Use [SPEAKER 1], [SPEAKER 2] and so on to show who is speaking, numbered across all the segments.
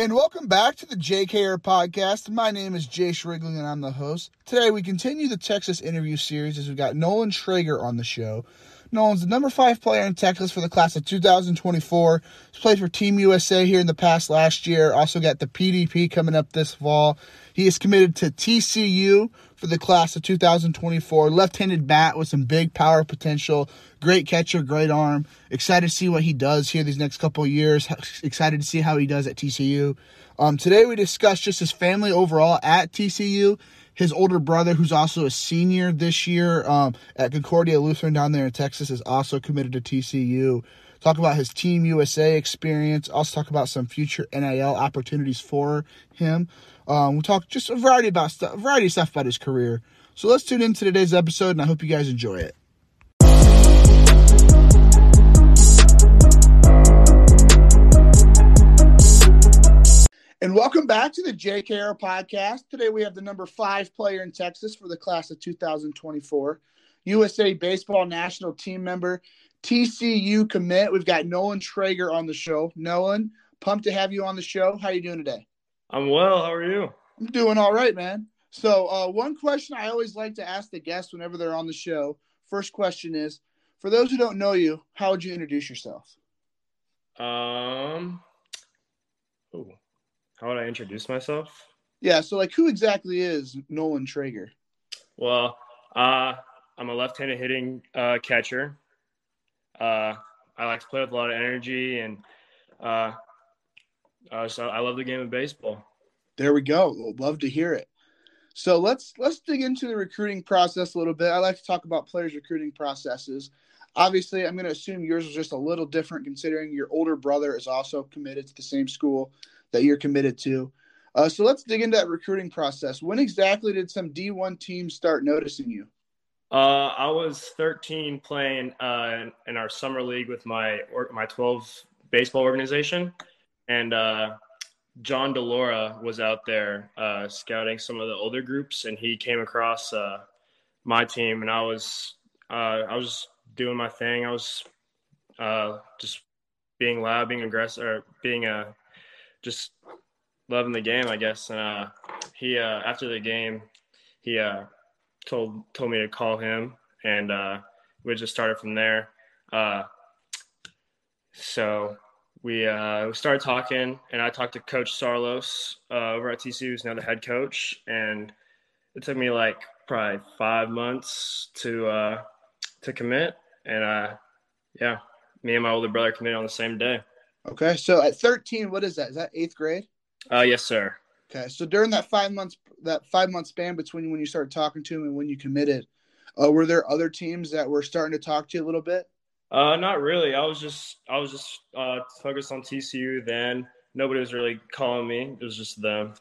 [SPEAKER 1] And welcome back to the JKR podcast. My name is Jayce Riegling and I'm the host. Today we continue the Texas interview series as we've got Nolan Traeger on the show. Nolan's the number five player in Texas for the class of 2024. He's played for Team USA here in the past last year. Also got the PDP coming up this fall. He is committed to TCU for the class of 2024. Left-handed bat with some big power potential. Great catcher, great arm. Excited to see what he does here these next couple years. Excited to see how he does at TCU. Um, today we discussed just his family overall at TCU. His older brother, who's also a senior this year um, at Concordia Lutheran down there in Texas, is also committed to TCU. Talk about his Team USA experience. Also talk about some future NIL opportunities for him. Um, we'll talk just a variety about stuff, variety of stuff about his career. So let's tune into today's episode, and I hope you guys enjoy it. And welcome back to the JKR podcast. Today we have the number five player in Texas for the class of 2024, USA Baseball National Team member, TCU commit. We've got Nolan Traeger on the show. Nolan, pumped to have you on the show. How you doing today?
[SPEAKER 2] I'm well. How are you?
[SPEAKER 1] I'm doing all right, man. So, uh, one question I always like to ask the guests whenever they're on the show. First question is, for those who don't know you, how would you introduce yourself?
[SPEAKER 2] Um, ooh, how would I introduce myself?
[SPEAKER 1] Yeah, so like, who exactly is Nolan Traeger?
[SPEAKER 2] Well, uh, I'm a left-handed hitting uh, catcher. Uh, I like to play with a lot of energy, and uh, uh, so I love the game of baseball.
[SPEAKER 1] There we go. Love to hear it. So let's let's dig into the recruiting process a little bit. I like to talk about players' recruiting processes. Obviously, I'm going to assume yours was just a little different, considering your older brother is also committed to the same school that you're committed to. Uh, so let's dig into that recruiting process. When exactly did some D1 teams start noticing you?
[SPEAKER 2] Uh, I was 13 playing uh, in our summer league with my or, my 12 baseball organization, and uh, John Delora was out there uh, scouting some of the older groups, and he came across uh, my team, and I was I was doing my thing. I was just being loud, being aggressive, or being a just loving the game, I guess. And he after the game, he told told me to call him, and uh, we just started from there. Uh, so we uh, we started talking, and I talked to Coach Saarloos uh, over at TCU, who's now the head coach, and it took me like probably five months to uh, to commit, and uh, yeah, me and my older brother committed on the same day.
[SPEAKER 1] Okay, so at 13, what is that? Is that eighth grade?
[SPEAKER 2] Uh, yes, sir.
[SPEAKER 1] Okay, so during that five months, that five month span between when you started talking to him and when you committed, uh, were there other teams that were starting to talk to you a little bit?
[SPEAKER 2] Uh, not really. I was just I was just uh, focused on TCU then. Nobody was really calling me. It was just them.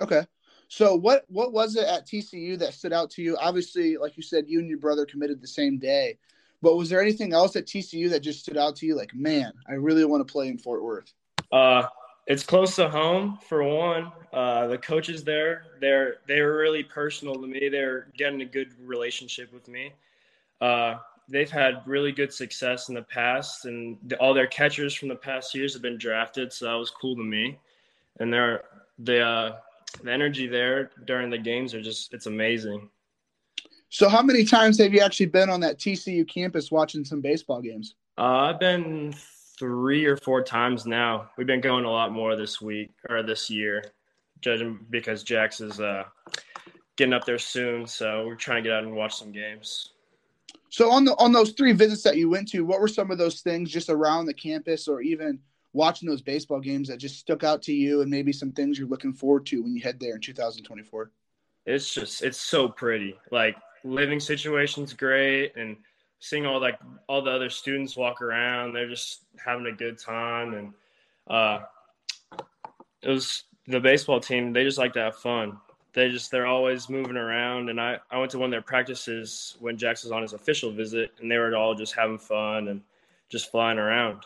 [SPEAKER 1] Okay. So what what was it at TCU that stood out to you? Obviously, like you said, you and your brother committed the same day. But was there anything else at TCU that just stood out to you? Like, man, I really want to play in Fort Worth.
[SPEAKER 2] Uh, it's close to home for one. Uh, the coaches there, they're they're really personal to me. They're getting a good relationship with me. Uh, they've had really good success in the past, and the, all their catchers from the past years have been drafted, so that was cool to me. And they're the uh, the energy there during the games are just it's amazing.
[SPEAKER 1] So, how many times have you actually been on that TCU campus watching some baseball games?
[SPEAKER 2] Uh, I've been three or four times now. We've been going a lot more this week or this year, judging because Jax is uh, getting up there soon. So we're trying to get out and watch some games.
[SPEAKER 1] So on the on those three visits that you went to, what were some of those things just around the campus or even watching those baseball games that just stuck out to you and maybe some things you're looking forward to when you head there in 2024?
[SPEAKER 2] It's just it's so pretty. Like living situation's great and seeing all like all the other students walk around they're just having a good time and uh, it was the baseball team, they just like to have fun. They just they're always moving around, and I I went to one of their practices when Jax was on his official visit, and they were all just having fun and just flying around.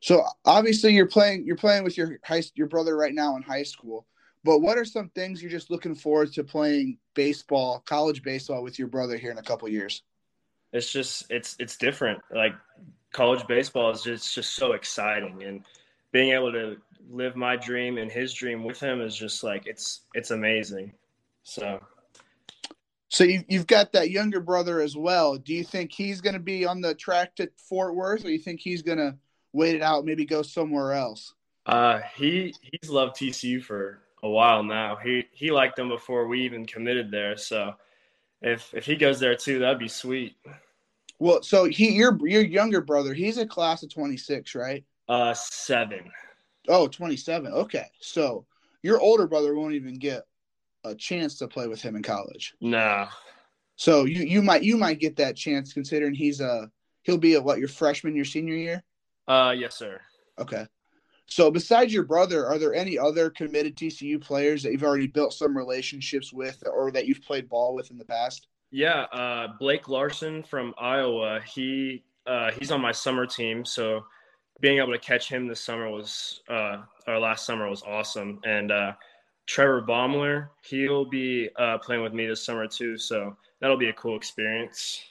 [SPEAKER 1] So obviously you're playing you're playing with your high your brother right now in high school. But what are some things you're just looking forward to playing baseball, college baseball with your brother here in a couple years?
[SPEAKER 2] It's just it's it's different. Like college baseball is just just so exciting and being able to live my dream and his dream with him is just like it's it's amazing. So
[SPEAKER 1] so you, you've got that younger brother as well. Do you think he's going to be on the track to Fort Worth, or you think he's going to wait it out, maybe go somewhere else?
[SPEAKER 2] Uh, he he's loved TCU for a while now. He he liked them before we even committed there. So if if he goes there too, that'd be sweet.
[SPEAKER 1] Well, so he your your younger brother, he's a class of 26, right?
[SPEAKER 2] Uh 7.
[SPEAKER 1] Oh, 27. Okay. So your older brother won't even get a chance to play with him in college.
[SPEAKER 2] No.
[SPEAKER 1] So you you might you might get that chance considering he's a he'll be a what your freshman your senior year?
[SPEAKER 2] Uh yes, sir.
[SPEAKER 1] Okay. So, besides your brother, are there any other committed TCU players that you've already built some relationships with, or that you've played ball with in the past?
[SPEAKER 2] Yeah, uh, Blake Larson from Iowa. He uh, he's on my summer team, so being able to catch him this summer was uh, our last summer was awesome. And uh, Trevor Baumler, he'll be uh, playing with me this summer too, so that'll be a cool experience.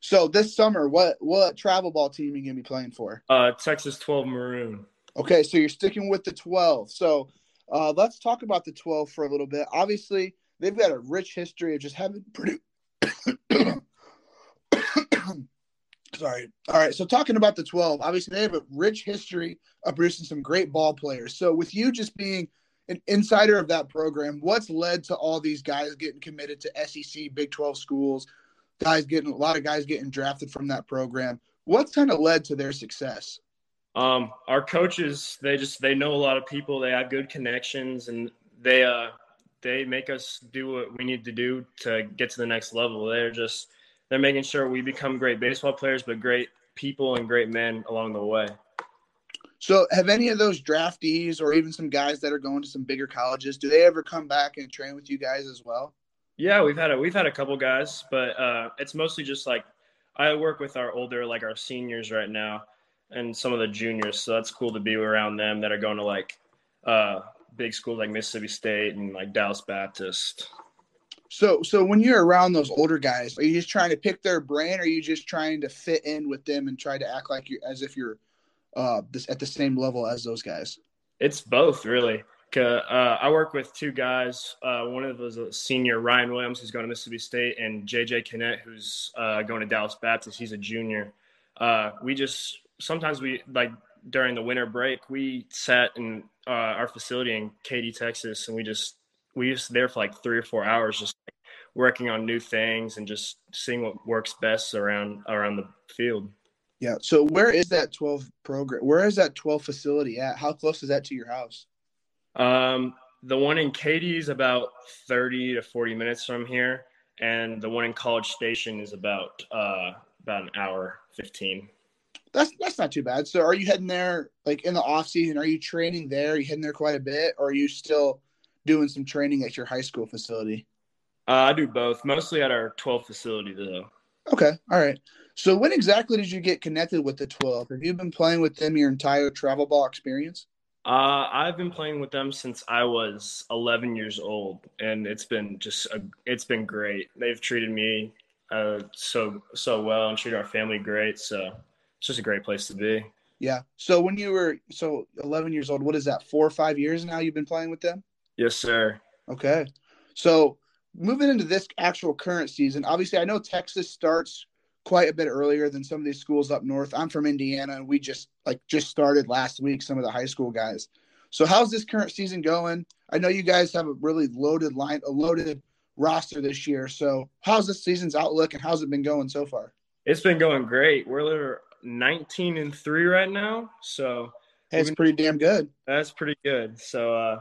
[SPEAKER 1] So this summer, what what travel ball team are you gonna be playing for?
[SPEAKER 2] Uh, Texas 12 Maroon.
[SPEAKER 1] Okay, so you're sticking with the 12. So uh, let's talk about the 12 for a little bit. Obviously, they've got a rich history of just having pretty. Sorry. All right. So talking about the 12, obviously they have a rich history of producing some great ball players. So with you just being an insider of that program, what's led to all these guys getting committed to SEC, Big 12 schools, guys getting a lot of guys getting drafted from that program? What's kind of led to their success?
[SPEAKER 2] Um, our coaches, they just they know a lot of people. They have good connections, and they uh they make us do what we need to do to get to the next level. They're just they're making sure we become great baseball players, but great people and great men along the way.
[SPEAKER 1] So, have any of those draftees, or even some guys that are going to some bigger colleges, do they ever come back and train with you guys as well?
[SPEAKER 2] Yeah, we've had a we've had a couple guys, but uh, it's mostly just like I work with our older, like our seniors right now and some of the juniors. So that's cool to be around them that are going to like uh, big schools like Mississippi State and like Dallas Baptist.
[SPEAKER 1] So, so when you're around those older guys, are you just trying to pick their brain, or are you just trying to fit in with them and try to act like you as if you're uh, this, at the same level as those guys?
[SPEAKER 2] It's both, really. Uh, I work with two guys. Uh, one of them is a senior, Ryan Williams, who's going to Mississippi State, and JJ Kinnett, who's uh, going to Dallas Baptist. He's a junior. Uh, we just sometimes we like during the winter break we sat in uh, our facility in Katy, Texas, and we just we used there for like three or four hours just like, working on new things and just seeing what works best around around the field.
[SPEAKER 1] Yeah. So where is that 12 program? Where is that 12 facility at? How close is that to your house?
[SPEAKER 2] Um, the one in Katy is about 30 to 40 minutes from here, and the one in College Station is about uh, about an hour 15
[SPEAKER 1] that's that's not too bad. So are you heading there like in the off season? Are you training there? Are you heading there quite a bit, or are you still doing some training at your high school facility?
[SPEAKER 2] Uh, I do both, mostly at our 12 facility though.
[SPEAKER 1] Okay, all right. So when exactly did you get connected with the 12? Have you been playing with them your entire travel ball experience?
[SPEAKER 2] Uh, I've been playing with them since I was 11 years old, and it's been just a, it's been great. They've treated me uh, so so well and treated our family great. So it's just a great place to be.
[SPEAKER 1] Yeah. So when you were so 11 years old, what is that? Four or five years now you've been playing with them?
[SPEAKER 2] Yes, sir.
[SPEAKER 1] Okay. So moving into this actual current season, obviously I know Texas starts quite a bit earlier than some of these schools up north. I'm from Indiana and we just like just started last week some of the high school guys. So how's this current season going? I know you guys have a really loaded line a loaded roster this year. So how's this season's outlook and how's it been going so far?
[SPEAKER 2] It's been going great. We're 19 and three right now. So
[SPEAKER 1] hey, it's pretty damn good.
[SPEAKER 2] That's pretty good. So uh,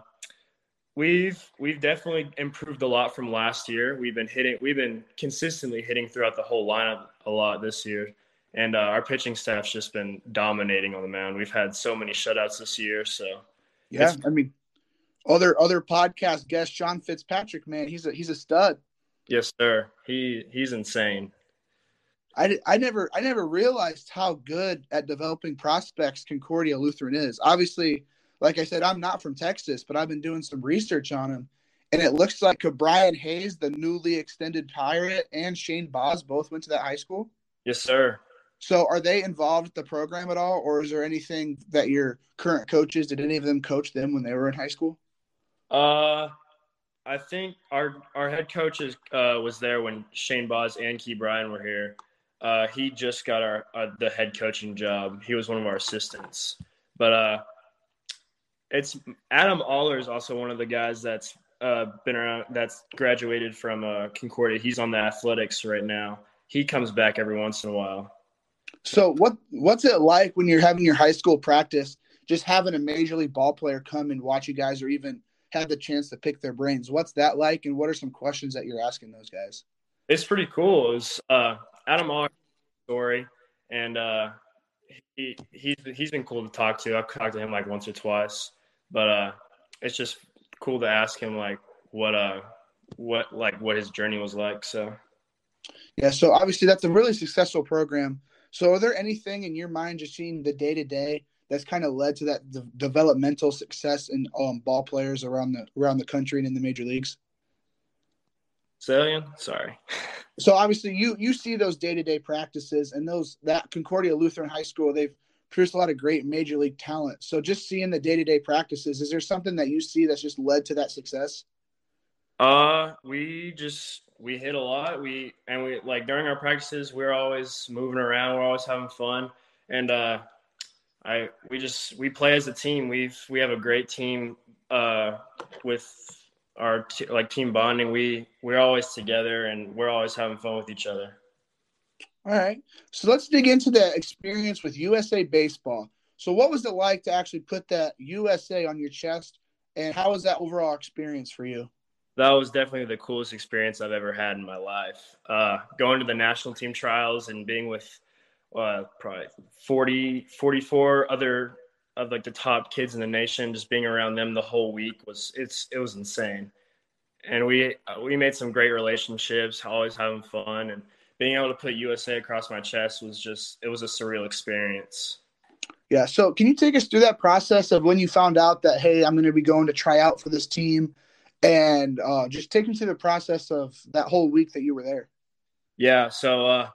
[SPEAKER 2] we've we've definitely improved a lot from last year. We've been hitting, we've been consistently hitting throughout the whole lineup a lot this year, and uh, our pitching staff's just been dominating on the mound. We've had so many shutouts this year. So
[SPEAKER 1] yeah, I mean. Other other podcast guest John Fitzpatrick, man, he's a he's a stud.
[SPEAKER 2] Yes, sir. He he's insane.
[SPEAKER 1] I, I never I never realized how good at developing prospects Concordia Lutheran is. Obviously, like I said, I'm not from Texas, but I've been doing some research on him, and it looks like Brian Hayes, the newly extended Pirate, and Shane Baz both went to that high school.
[SPEAKER 2] Yes, sir.
[SPEAKER 1] So, are they involved with the program at all, or is there anything that your current coaches did any of them coach them when they were in high school?
[SPEAKER 2] Uh, I think our our head coach is, uh, was there when Shane Baz and Ke'Bryan were here. Uh, he just got our uh, the head coaching job. He was one of our assistants, but uh, it's Adam Oller is also one of the guys that's uh, been around that's graduated from uh, Concordia. He's on the athletics right now. He comes back every once in a while.
[SPEAKER 1] So what what's it like when you're having your high school practice, just having a major league ball player come and watch you guys, or even have the chance to pick their brains? What's that like, and what are some questions that you're asking those guys?
[SPEAKER 2] It's pretty cool. It was, uh, Adam Oller story, and uh, he he's he's been cool to talk to. I've talked to him like once or twice, but uh, it's just cool to ask him like what uh what like what his journey was like. So
[SPEAKER 1] yeah, so obviously that's a really successful program. So are there anything in your mind just seeing the day to day that's kind of led to that de- developmental success in um, ball players around the around the country and in the major leagues?
[SPEAKER 2] Sallian, sorry.
[SPEAKER 1] So obviously you you see those day to day practices and those that Concordia Lutheran High School they've produced a lot of great major league talent. So just seeing the day to day practices, is there something that you see that's just led to that success?
[SPEAKER 2] Uh, we just we hit a lot. We and we like during our practices, we're always moving around. We're always having fun, and uh, I we just we play as a team. We've we have a great team uh with our t- like team bonding. We we're always together, and we're always having fun with each other.
[SPEAKER 1] All right. So let's dig into that experience with USA Baseball. So, what was it like to actually put that USA on your chest, and how was that overall experience for you?
[SPEAKER 2] That was definitely the coolest experience I've ever had in my life. Uh, going to the national team trials and being with uh, probably 40, 44 other of like the top kids in the nation, just being around them the whole week was it's it was insane. And we we made some great relationships, always having fun and being able to put USA across my chest was just it was a surreal experience.
[SPEAKER 1] Yeah. So can you take us through that process of when you found out that hey, I'm going to be going to try out for this team, and uh, just take me through the process of that whole week that you were there.
[SPEAKER 2] Yeah. So, uh,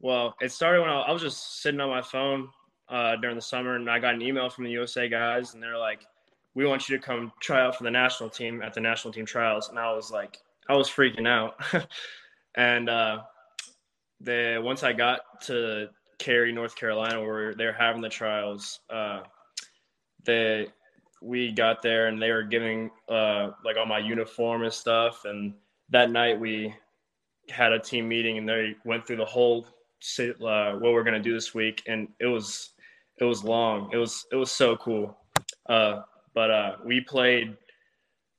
[SPEAKER 2] well, it started when I, I was just sitting on my phone uh, during the summer, and I got an email from the USA guys, and they're like, "We want you to come try out for the national team at the national team trials." And I was like, I was freaking out, and uh, once I got to Cary, North Carolina, where they're having the trials, uh, they we got there and they were giving uh, like all my uniform and stuff. And that night we had a team meeting and they went through the whole uh, what we're gonna do this week, and it was it was long. It was it was so cool. Uh, but uh, we played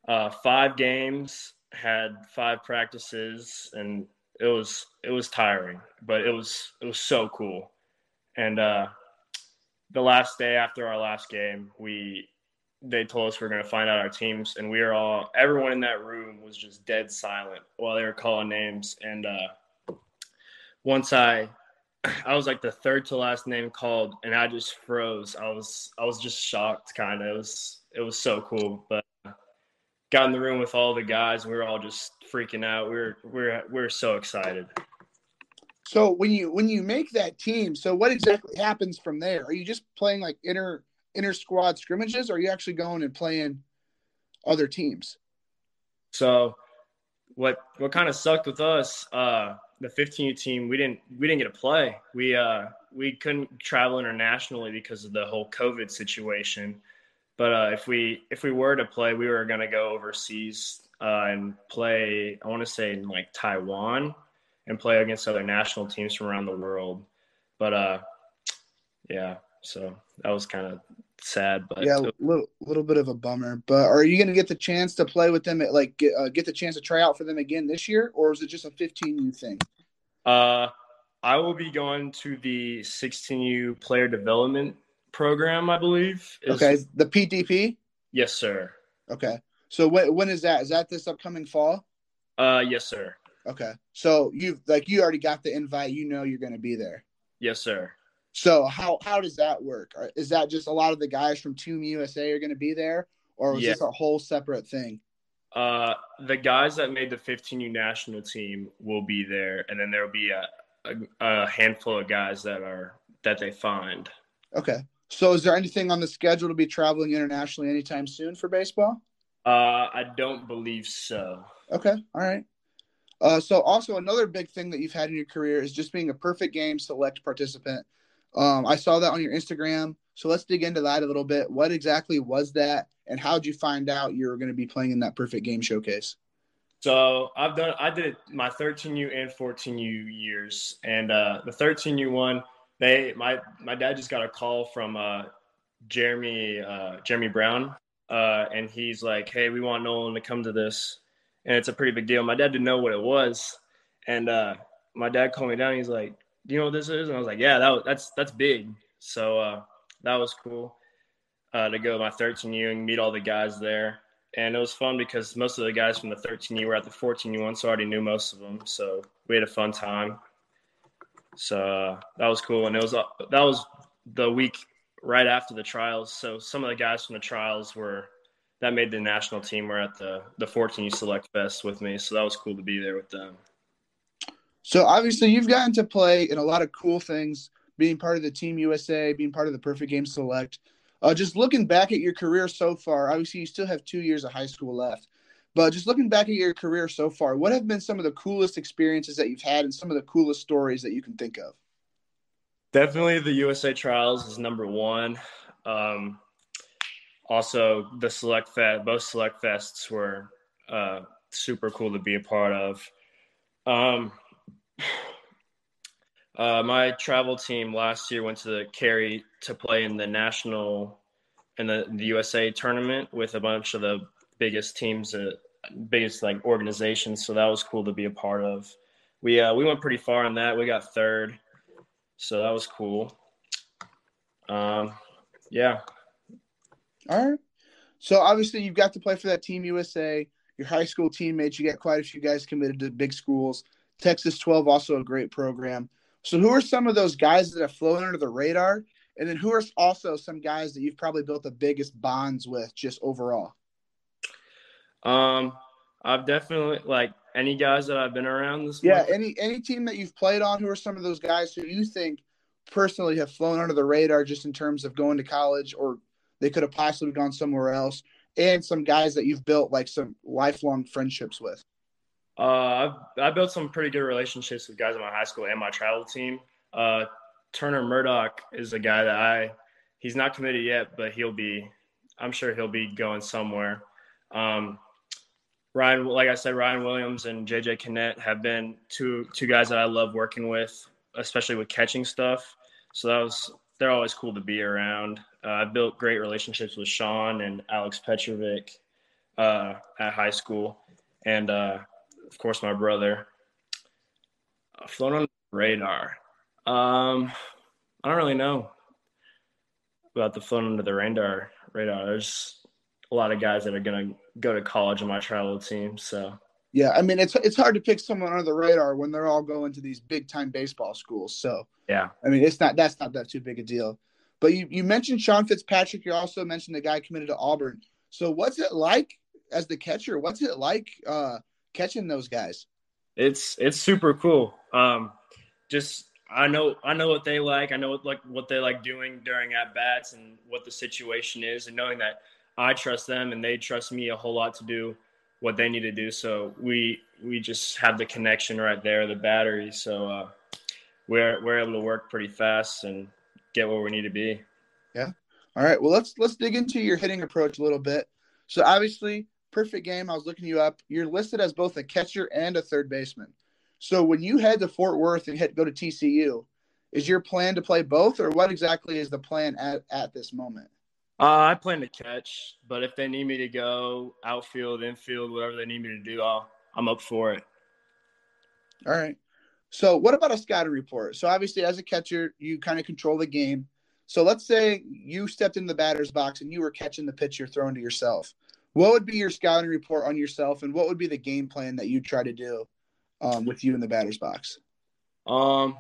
[SPEAKER 2] uh, five games, had five practices, and it was it was tiring, but it was it was so cool. And uh, the last day after our last game, we they told us we are going to find out our teams, and we were all everyone in that room was just dead silent while they were calling names. And uh, once I I was like the third to last name called, and I just froze. I was I was just shocked, kind of. It was it was so cool, but got in the room with all the guys, and we were all just freaking out. We were we are we are so excited.
[SPEAKER 1] So when you when you make that team, so what exactly happens from there? Are you just playing like inner inner squad scrimmages, or are you actually going and playing other teams?
[SPEAKER 2] So what what kind of sucked with us, uh, the 15 team, we didn't we didn't get to play. We uh we couldn't travel internationally because of the whole COVID situation. But uh, if we if we were to play, we were gonna go overseas uh, and play. I want to say in like Taiwan and play against other national teams from around the world. But uh, yeah, so that was kind of sad. But
[SPEAKER 1] yeah, a little little bit of a bummer. But are you gonna get the chance to play with them? At, like get, uh, get the chance to try out for them again this year, or is it just a 15U thing?
[SPEAKER 2] Uh, I will be going to the 16U player development program, I believe.
[SPEAKER 1] Is, okay, the PDP.
[SPEAKER 2] Yes, sir.
[SPEAKER 1] Okay. So when when is that? Is that this upcoming fall?
[SPEAKER 2] Uh, yes, sir.
[SPEAKER 1] Okay. So you've like you already got the invite. You know you're going to be there.
[SPEAKER 2] Yes, sir.
[SPEAKER 1] So how how does that work? Is that just a lot of the guys from Team USA are going to be there, or is yeah. this a whole separate thing?
[SPEAKER 2] Uh, the guys that made the 15U national team will be there, and then there will be a, a, a handful of guys that are that they find.
[SPEAKER 1] Okay. So is there anything on the schedule to be traveling internationally anytime soon for baseball?
[SPEAKER 2] Uh, I don't believe so.
[SPEAKER 1] Okay. All right. Uh, so also another big thing that you've had in your career is just being a perfect game select participant. Um, I saw that on your Instagram. So let's dig into that a little bit. What exactly was that, and how did you find out you were going to be playing in that perfect game showcase?
[SPEAKER 2] So I've done. I did my 13U and 14U years, and uh, the 13U one, they my my dad just got a call from uh, Jeremy uh, Jeremy Brown, uh, and he's like, "Hey, we want Nolan to come to this." and it's a pretty big deal. My dad didn't know what it was, and uh, my dad called me down. He's like, "Do you know what this is?" And I was like, "Yeah, that was, that's that's big." So uh, that was cool uh, to go to my 13U and meet all the guys there, and it was fun because most of the guys from the 13U were at the 14U one, so I already knew most of them. So we had a fun time. So uh, that was cool, and it was uh, that was the week right after the trials. So some of the guys from the trials were that made the national team were at the the 14U Select Fest with me, so that was cool to be there with them.
[SPEAKER 1] So obviously, you've gotten to play in a lot of cool things, being part of the Team USA, being part of the Perfect Game Select. Uh, just looking back at your career so far, obviously you still have two years of high school left, but just looking back at your career so far, what have been some of the coolest experiences that you've had, and some of the coolest stories that you can think of?
[SPEAKER 2] Definitely, the USA Trials is number one. Um, also the select fest both select fests were uh, super cool to be a part of um, uh, my travel team last year went to the Cary to play in the national in the, the usa tournament with a bunch of the biggest teams uh, biggest like organizations so that was cool to be a part of we uh, we went pretty far in that we got third so that was cool um, yeah
[SPEAKER 1] all right. So obviously you've got to play for that Team USA. Your high school teammates, you got quite a few guys committed to big schools. Texas 12 also a great program. So who are some of those guys that have flown under the radar? And then who are also some guys that you've probably built the biggest bonds with just overall?
[SPEAKER 2] Um, I've definitely like any guys that I've been around this.
[SPEAKER 1] Yeah, month? any any team that you've played on, who are some of those guys who you think personally have flown under the radar just in terms of going to college or they could have possibly gone somewhere else, and some guys that you've built like some lifelong friendships with.
[SPEAKER 2] Uh, I've I built some pretty good relationships with guys in my high school and my travel team. Uh, Turner Murdoch is a guy that I he's not committed yet, but he'll be. I'm sure he'll be going somewhere. Um, Ryan, like I said, Ryan Williams and JJ Kinnett have been two two guys that I love working with, especially with catching stuff. So that was they're always cool to be around. Uh, I built great relationships with Sean and Alex Petrovic uh, at high school, and uh, of course my brother. Uh, flown on the radar. Um, I don't really know about the flown under the radar. Radar. There's a lot of guys that are gonna go to college on my travel team, so.
[SPEAKER 1] Yeah, I mean it's it's hard to pick someone under the radar when they're all going to these big time baseball schools. So
[SPEAKER 2] yeah,
[SPEAKER 1] I mean it's not that's not that too big a deal. But you, you mentioned Sean Fitzpatrick. You also mentioned the guy committed to Auburn. So what's it like as the catcher? What's it like uh, catching those guys?
[SPEAKER 2] It's it's super cool. Um, just I know I know what they like. I know what like what they like doing during at bats and what the situation is, and knowing that I trust them and they trust me a whole lot to do what they need to do. So we we just have the connection right there, the battery. So uh, we're we're able to work pretty fast and get where we need to be.
[SPEAKER 1] Yeah. All right. Well, let's let's dig into your hitting approach a little bit. So obviously, perfect game. I was looking you up. You're listed as both a catcher and a third baseman. So when you head to Fort Worth and hit go to TCU, is your plan to play both, or what exactly is the plan at at this moment?
[SPEAKER 2] Uh, I plan to catch, but if they need me to go outfield, infield, whatever they need me to do, I'll, I'm up for it.
[SPEAKER 1] All right. So, what about a scouting report? So, obviously, as a catcher, you kind of control the game. So, let's say you stepped in the batter's box and you were catching the pitch you're throwing to yourself. What would be your scouting report on yourself, and what would be the game plan that you try to do um, with you in the batter's box?
[SPEAKER 2] Um,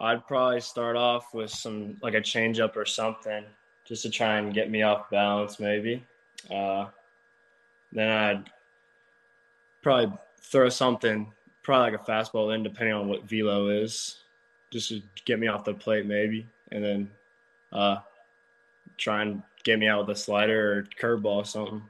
[SPEAKER 2] I'd probably start off with some like a changeup or something, just to try and get me off balance, maybe. Uh, then I'd probably throw something, probably like a fastball in, depending on what velo is, just to get me off the plate, maybe, and then uh, try and get me out with a slider or curveball or something.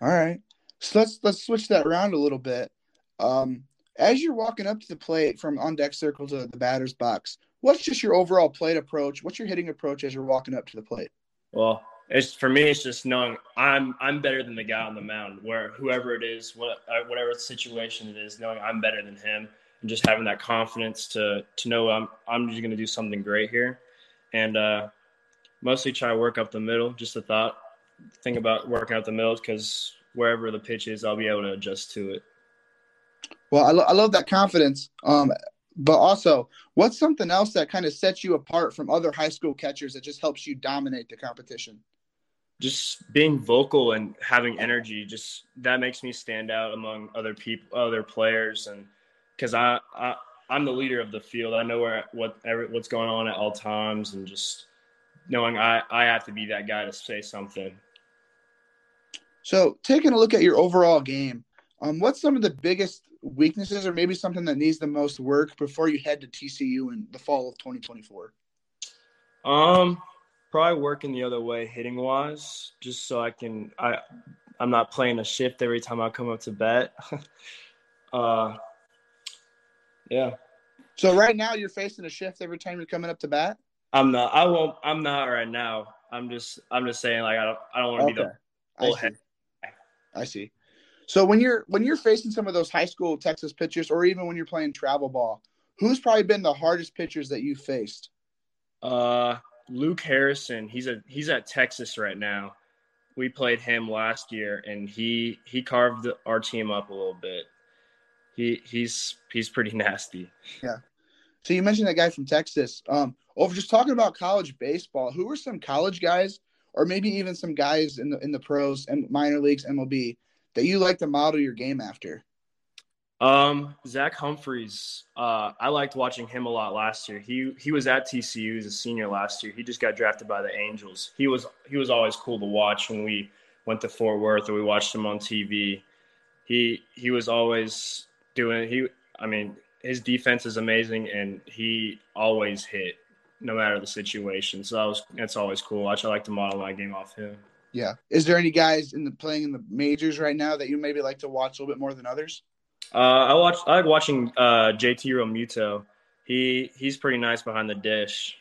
[SPEAKER 1] All right. So let's let's switch that around a little bit. Um, as you're walking up to the plate from on deck circle to the batter's box, what's just your overall plate approach? What's your hitting approach as you're walking up to the plate?
[SPEAKER 2] Well, it's for me. It's just knowing I'm I'm better than the guy on the mound, where whoever it is, what uh, whatever situation it is, knowing I'm better than him, and just having that confidence to to know I'm I'm just gonna do something great here, and uh, mostly try to work up the middle. Just a thought, think about working up the middle because wherever the pitch is, I'll be able to adjust to it.
[SPEAKER 1] Well, I, lo- I love that confidence. Um, but also, what's something else that kind of sets you apart from other high school catchers that just helps you dominate the competition?
[SPEAKER 2] Just being vocal and having energy, just that makes me stand out among other people, other players, and because I, I I'm the leader of the field. I know where what every, what's going on at all times, and just knowing I, I have to be that guy to say something.
[SPEAKER 1] So, taking a look at your overall game, um, what's some of the biggest weaknesses, or maybe something that needs the most work before you head to TCU in the fall of 2024?
[SPEAKER 2] Um, probably working the other way, hitting wise, just so I can I I'm not playing a shift every time I come up to bat. uh, yeah.
[SPEAKER 1] So right now you're facing a shift every time you're coming up to bat.
[SPEAKER 2] I'm not. I won't. I'm not right now. I'm just. I'm just saying. Like I don't. I don't want to okay. be the
[SPEAKER 1] full head. I see. So when you're when you're facing some of those high school Texas pitchers, or even when you're playing travel ball, who's probably been the hardest pitchers that you faced?
[SPEAKER 2] Uh, Luke Harrison. He's a he's at Texas right now. We played him last year, and he he carved our team up a little bit. He he's he's pretty nasty.
[SPEAKER 1] Yeah. So you mentioned that guy from Texas. Um, over just talking about college baseball, who were some college guys, or maybe even some guys in the in the pros and minor leagues, MLB, that you like to model your game after?
[SPEAKER 2] Um, Zach Humphreys. Uh, I liked watching him a lot last year. He he was at TCU as a senior last year. He just got drafted by the Angels. He was he was always cool to watch when we went to Fort Worth or we watched him on TV. He he was always doing he. I mean, his defense is amazing, and he always hit no matter the situation. So that was that's always cool. I like to model my game off him.
[SPEAKER 1] Yeah. Is there any guys in the playing in the majors right now that you maybe like to watch a little bit more than others?
[SPEAKER 2] Uh, I watch. I like watching uh, JT Realmuto. He he's pretty nice behind the dish.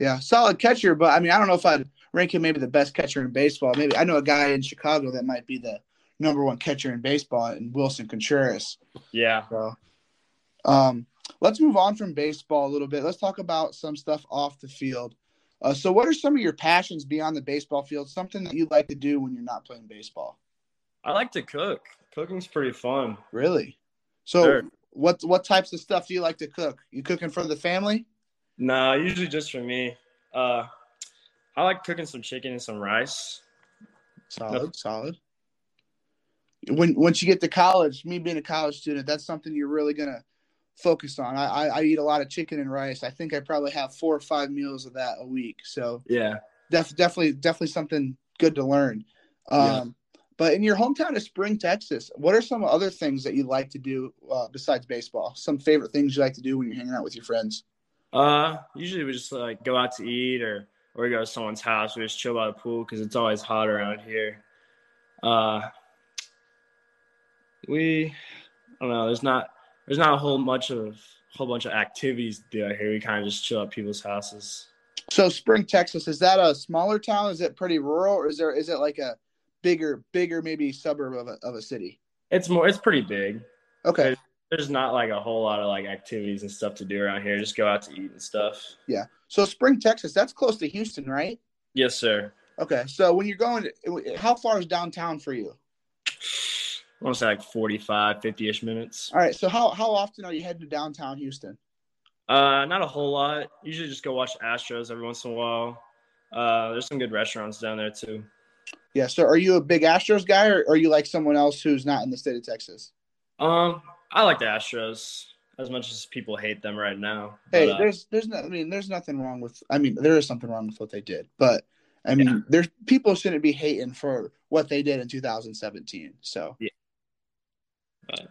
[SPEAKER 1] Yeah, solid catcher, but I mean, I don't know if I'd rank him maybe the best catcher in baseball. Maybe I know a guy in Chicago that might be the number one catcher in baseball, and Willson Contreras.
[SPEAKER 2] Yeah.
[SPEAKER 1] So, um, let's move on from baseball a little bit. Let's talk about some stuff off the field. Uh, so, what are some of your passions beyond the baseball field? Something that you like to do when you're not playing baseball?
[SPEAKER 2] I like to cook. Cooking's pretty fun.
[SPEAKER 1] Really? So, sure. what what types of stuff do you like to cook? You cooking for the family?
[SPEAKER 2] Nah, usually just for me. Uh, I like cooking some chicken and some rice.
[SPEAKER 1] Solid, no. solid. When once you get to college, me being a college student, that's something you're really gonna focused on. I, I, I eat a lot of chicken and rice. I think I probably have four or five meals of that a week. So
[SPEAKER 2] yeah,
[SPEAKER 1] def, definitely definitely something good to learn. Um, yeah. But in your hometown of Spring, Texas, what are some other things that you like to do uh, besides baseball? Some favorite things you like to do when you're hanging out with your friends?
[SPEAKER 2] Uh, usually we just like go out to eat or or we go to someone's house. We just chill by the pool because it's always hot around here. Uh, we I don't know. There's not there's not a whole much of whole bunch of activities to do out here. We kind of just chill at people's houses.
[SPEAKER 1] So Spring, Texas, is that a smaller town? Is it pretty rural, or is there is it like a bigger, bigger maybe suburb of a of a city?
[SPEAKER 2] It's more. It's pretty big.
[SPEAKER 1] Okay.
[SPEAKER 2] There's, there's not like a whole lot of like activities and stuff to do around here. Just go out to eat and stuff.
[SPEAKER 1] Yeah. So Spring, Texas, that's close to Houston, right?
[SPEAKER 2] Yes, sir.
[SPEAKER 1] Okay. So when you're going, to, how far is downtown for you?
[SPEAKER 2] I want to say like 45, 50 ish minutes.
[SPEAKER 1] All right. So how, how often are you heading to downtown Houston?
[SPEAKER 2] Uh, not a whole lot. Usually just go watch Astros every once in a while. Uh, there's some good restaurants down there too.
[SPEAKER 1] Yeah. So are you a big Astros guy, or are you like someone else who's not in the state of Texas?
[SPEAKER 2] Um, I like the Astros as much as people hate them right now.
[SPEAKER 1] Hey,
[SPEAKER 2] But, uh,
[SPEAKER 1] there's there's no, I mean there's nothing wrong with I mean there is something wrong with what they did, but I mean there's people shouldn't be hating for what they did in 2017. So
[SPEAKER 2] Yeah. Right.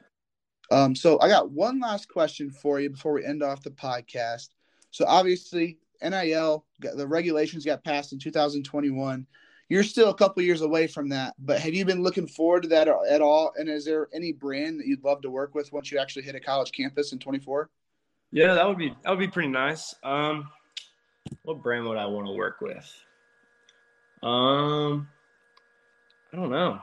[SPEAKER 1] Um, so I got one last question for you before we end off the podcast. So obviously NIL the regulations got passed in 2021. You're still a couple years away from that, but have you been looking forward to that at all? And is there any brand that you'd love to work with once you actually hit a college campus in 24?
[SPEAKER 2] yeah, that would be that would be pretty nice. Um, what brand would I want to work with? Um, I don't know.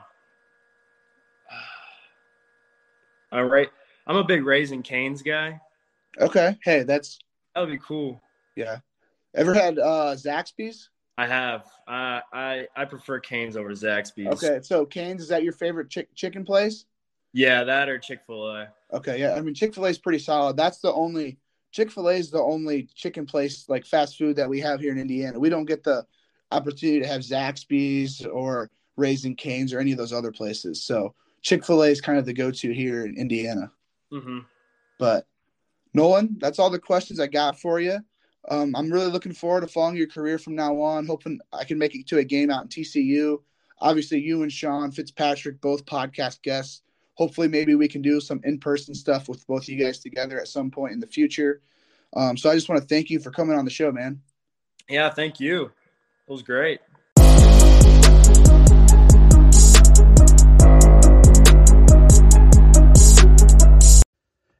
[SPEAKER 2] All right, I'm a big Raising Canes guy.
[SPEAKER 1] Okay. Hey, that's
[SPEAKER 2] That would be cool.
[SPEAKER 1] yeah. Ever had uh Zaxby's?
[SPEAKER 2] I have. I I I prefer Canes over Zaxby's.
[SPEAKER 1] Okay, so Canes is that your favorite chick- chicken place?
[SPEAKER 2] Yeah, that or Chick Fil A.
[SPEAKER 1] Okay, yeah. I mean Chick Fil A is pretty solid. That's the only Chick Fil A is the only chicken place like fast food that we have here in Indiana. We don't get the opportunity to have Zaxby's or Raising Canes or any of those other places. So Chick Fil A is kind of the go-to here in Indiana.
[SPEAKER 2] Mm-hmm.
[SPEAKER 1] But Nolan, that's all the questions I got for you. Um, I'm really looking forward to following your career from now on. Hoping I can make it to a game out in TCU. Obviously, you and Sean Fitzpatrick, both podcast guests. Hopefully, maybe we can do some in-person stuff with both of you guys together at some point in the future. Um, so I just want to thank you for coming on the show, man.
[SPEAKER 2] Yeah, thank you. It was great.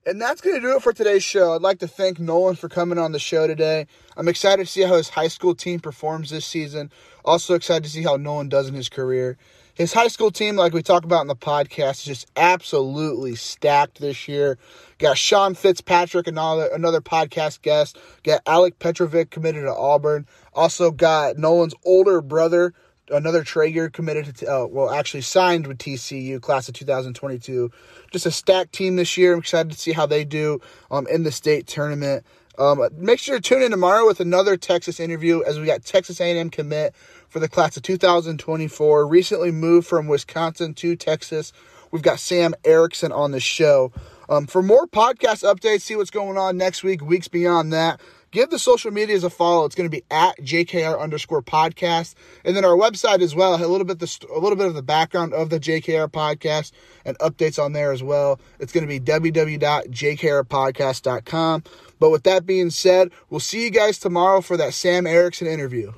[SPEAKER 1] And that's going to do it for today's show. I'd like to thank Nolan for coming on the show today. I'm excited to see how his high school team performs this season. Also excited to see how Nolan does in his career. His high school team, like we talk about in the podcast, is just absolutely stacked this year. Got Sean Fitzpatrick, another another podcast guest. Got Alec Petrovic committed to Auburn. Also got Nolan's older brother, another Traeger committed to, uh, well, actually signed with TCU, class of 2022. Just a stacked team this year. I'm excited to see how they do um, in the state tournament. Um, make sure to tune in tomorrow with another Texas interview as we got Texas A&M commit for the class of 2024. Recently moved from Wisconsin to Texas. We've got Sam Erickson on the show. Um, for more podcast updates, see what's going on next week, weeks beyond that, give the social medias a follow. It's going to be at JKR underscore podcast, and then our website as well. A little bit the a little bit of the background of the JKR podcast and updates on there as well. It's going to be www.jkrpodcast.com. But with that being said, we'll see you guys tomorrow for that Sam Erickson interview.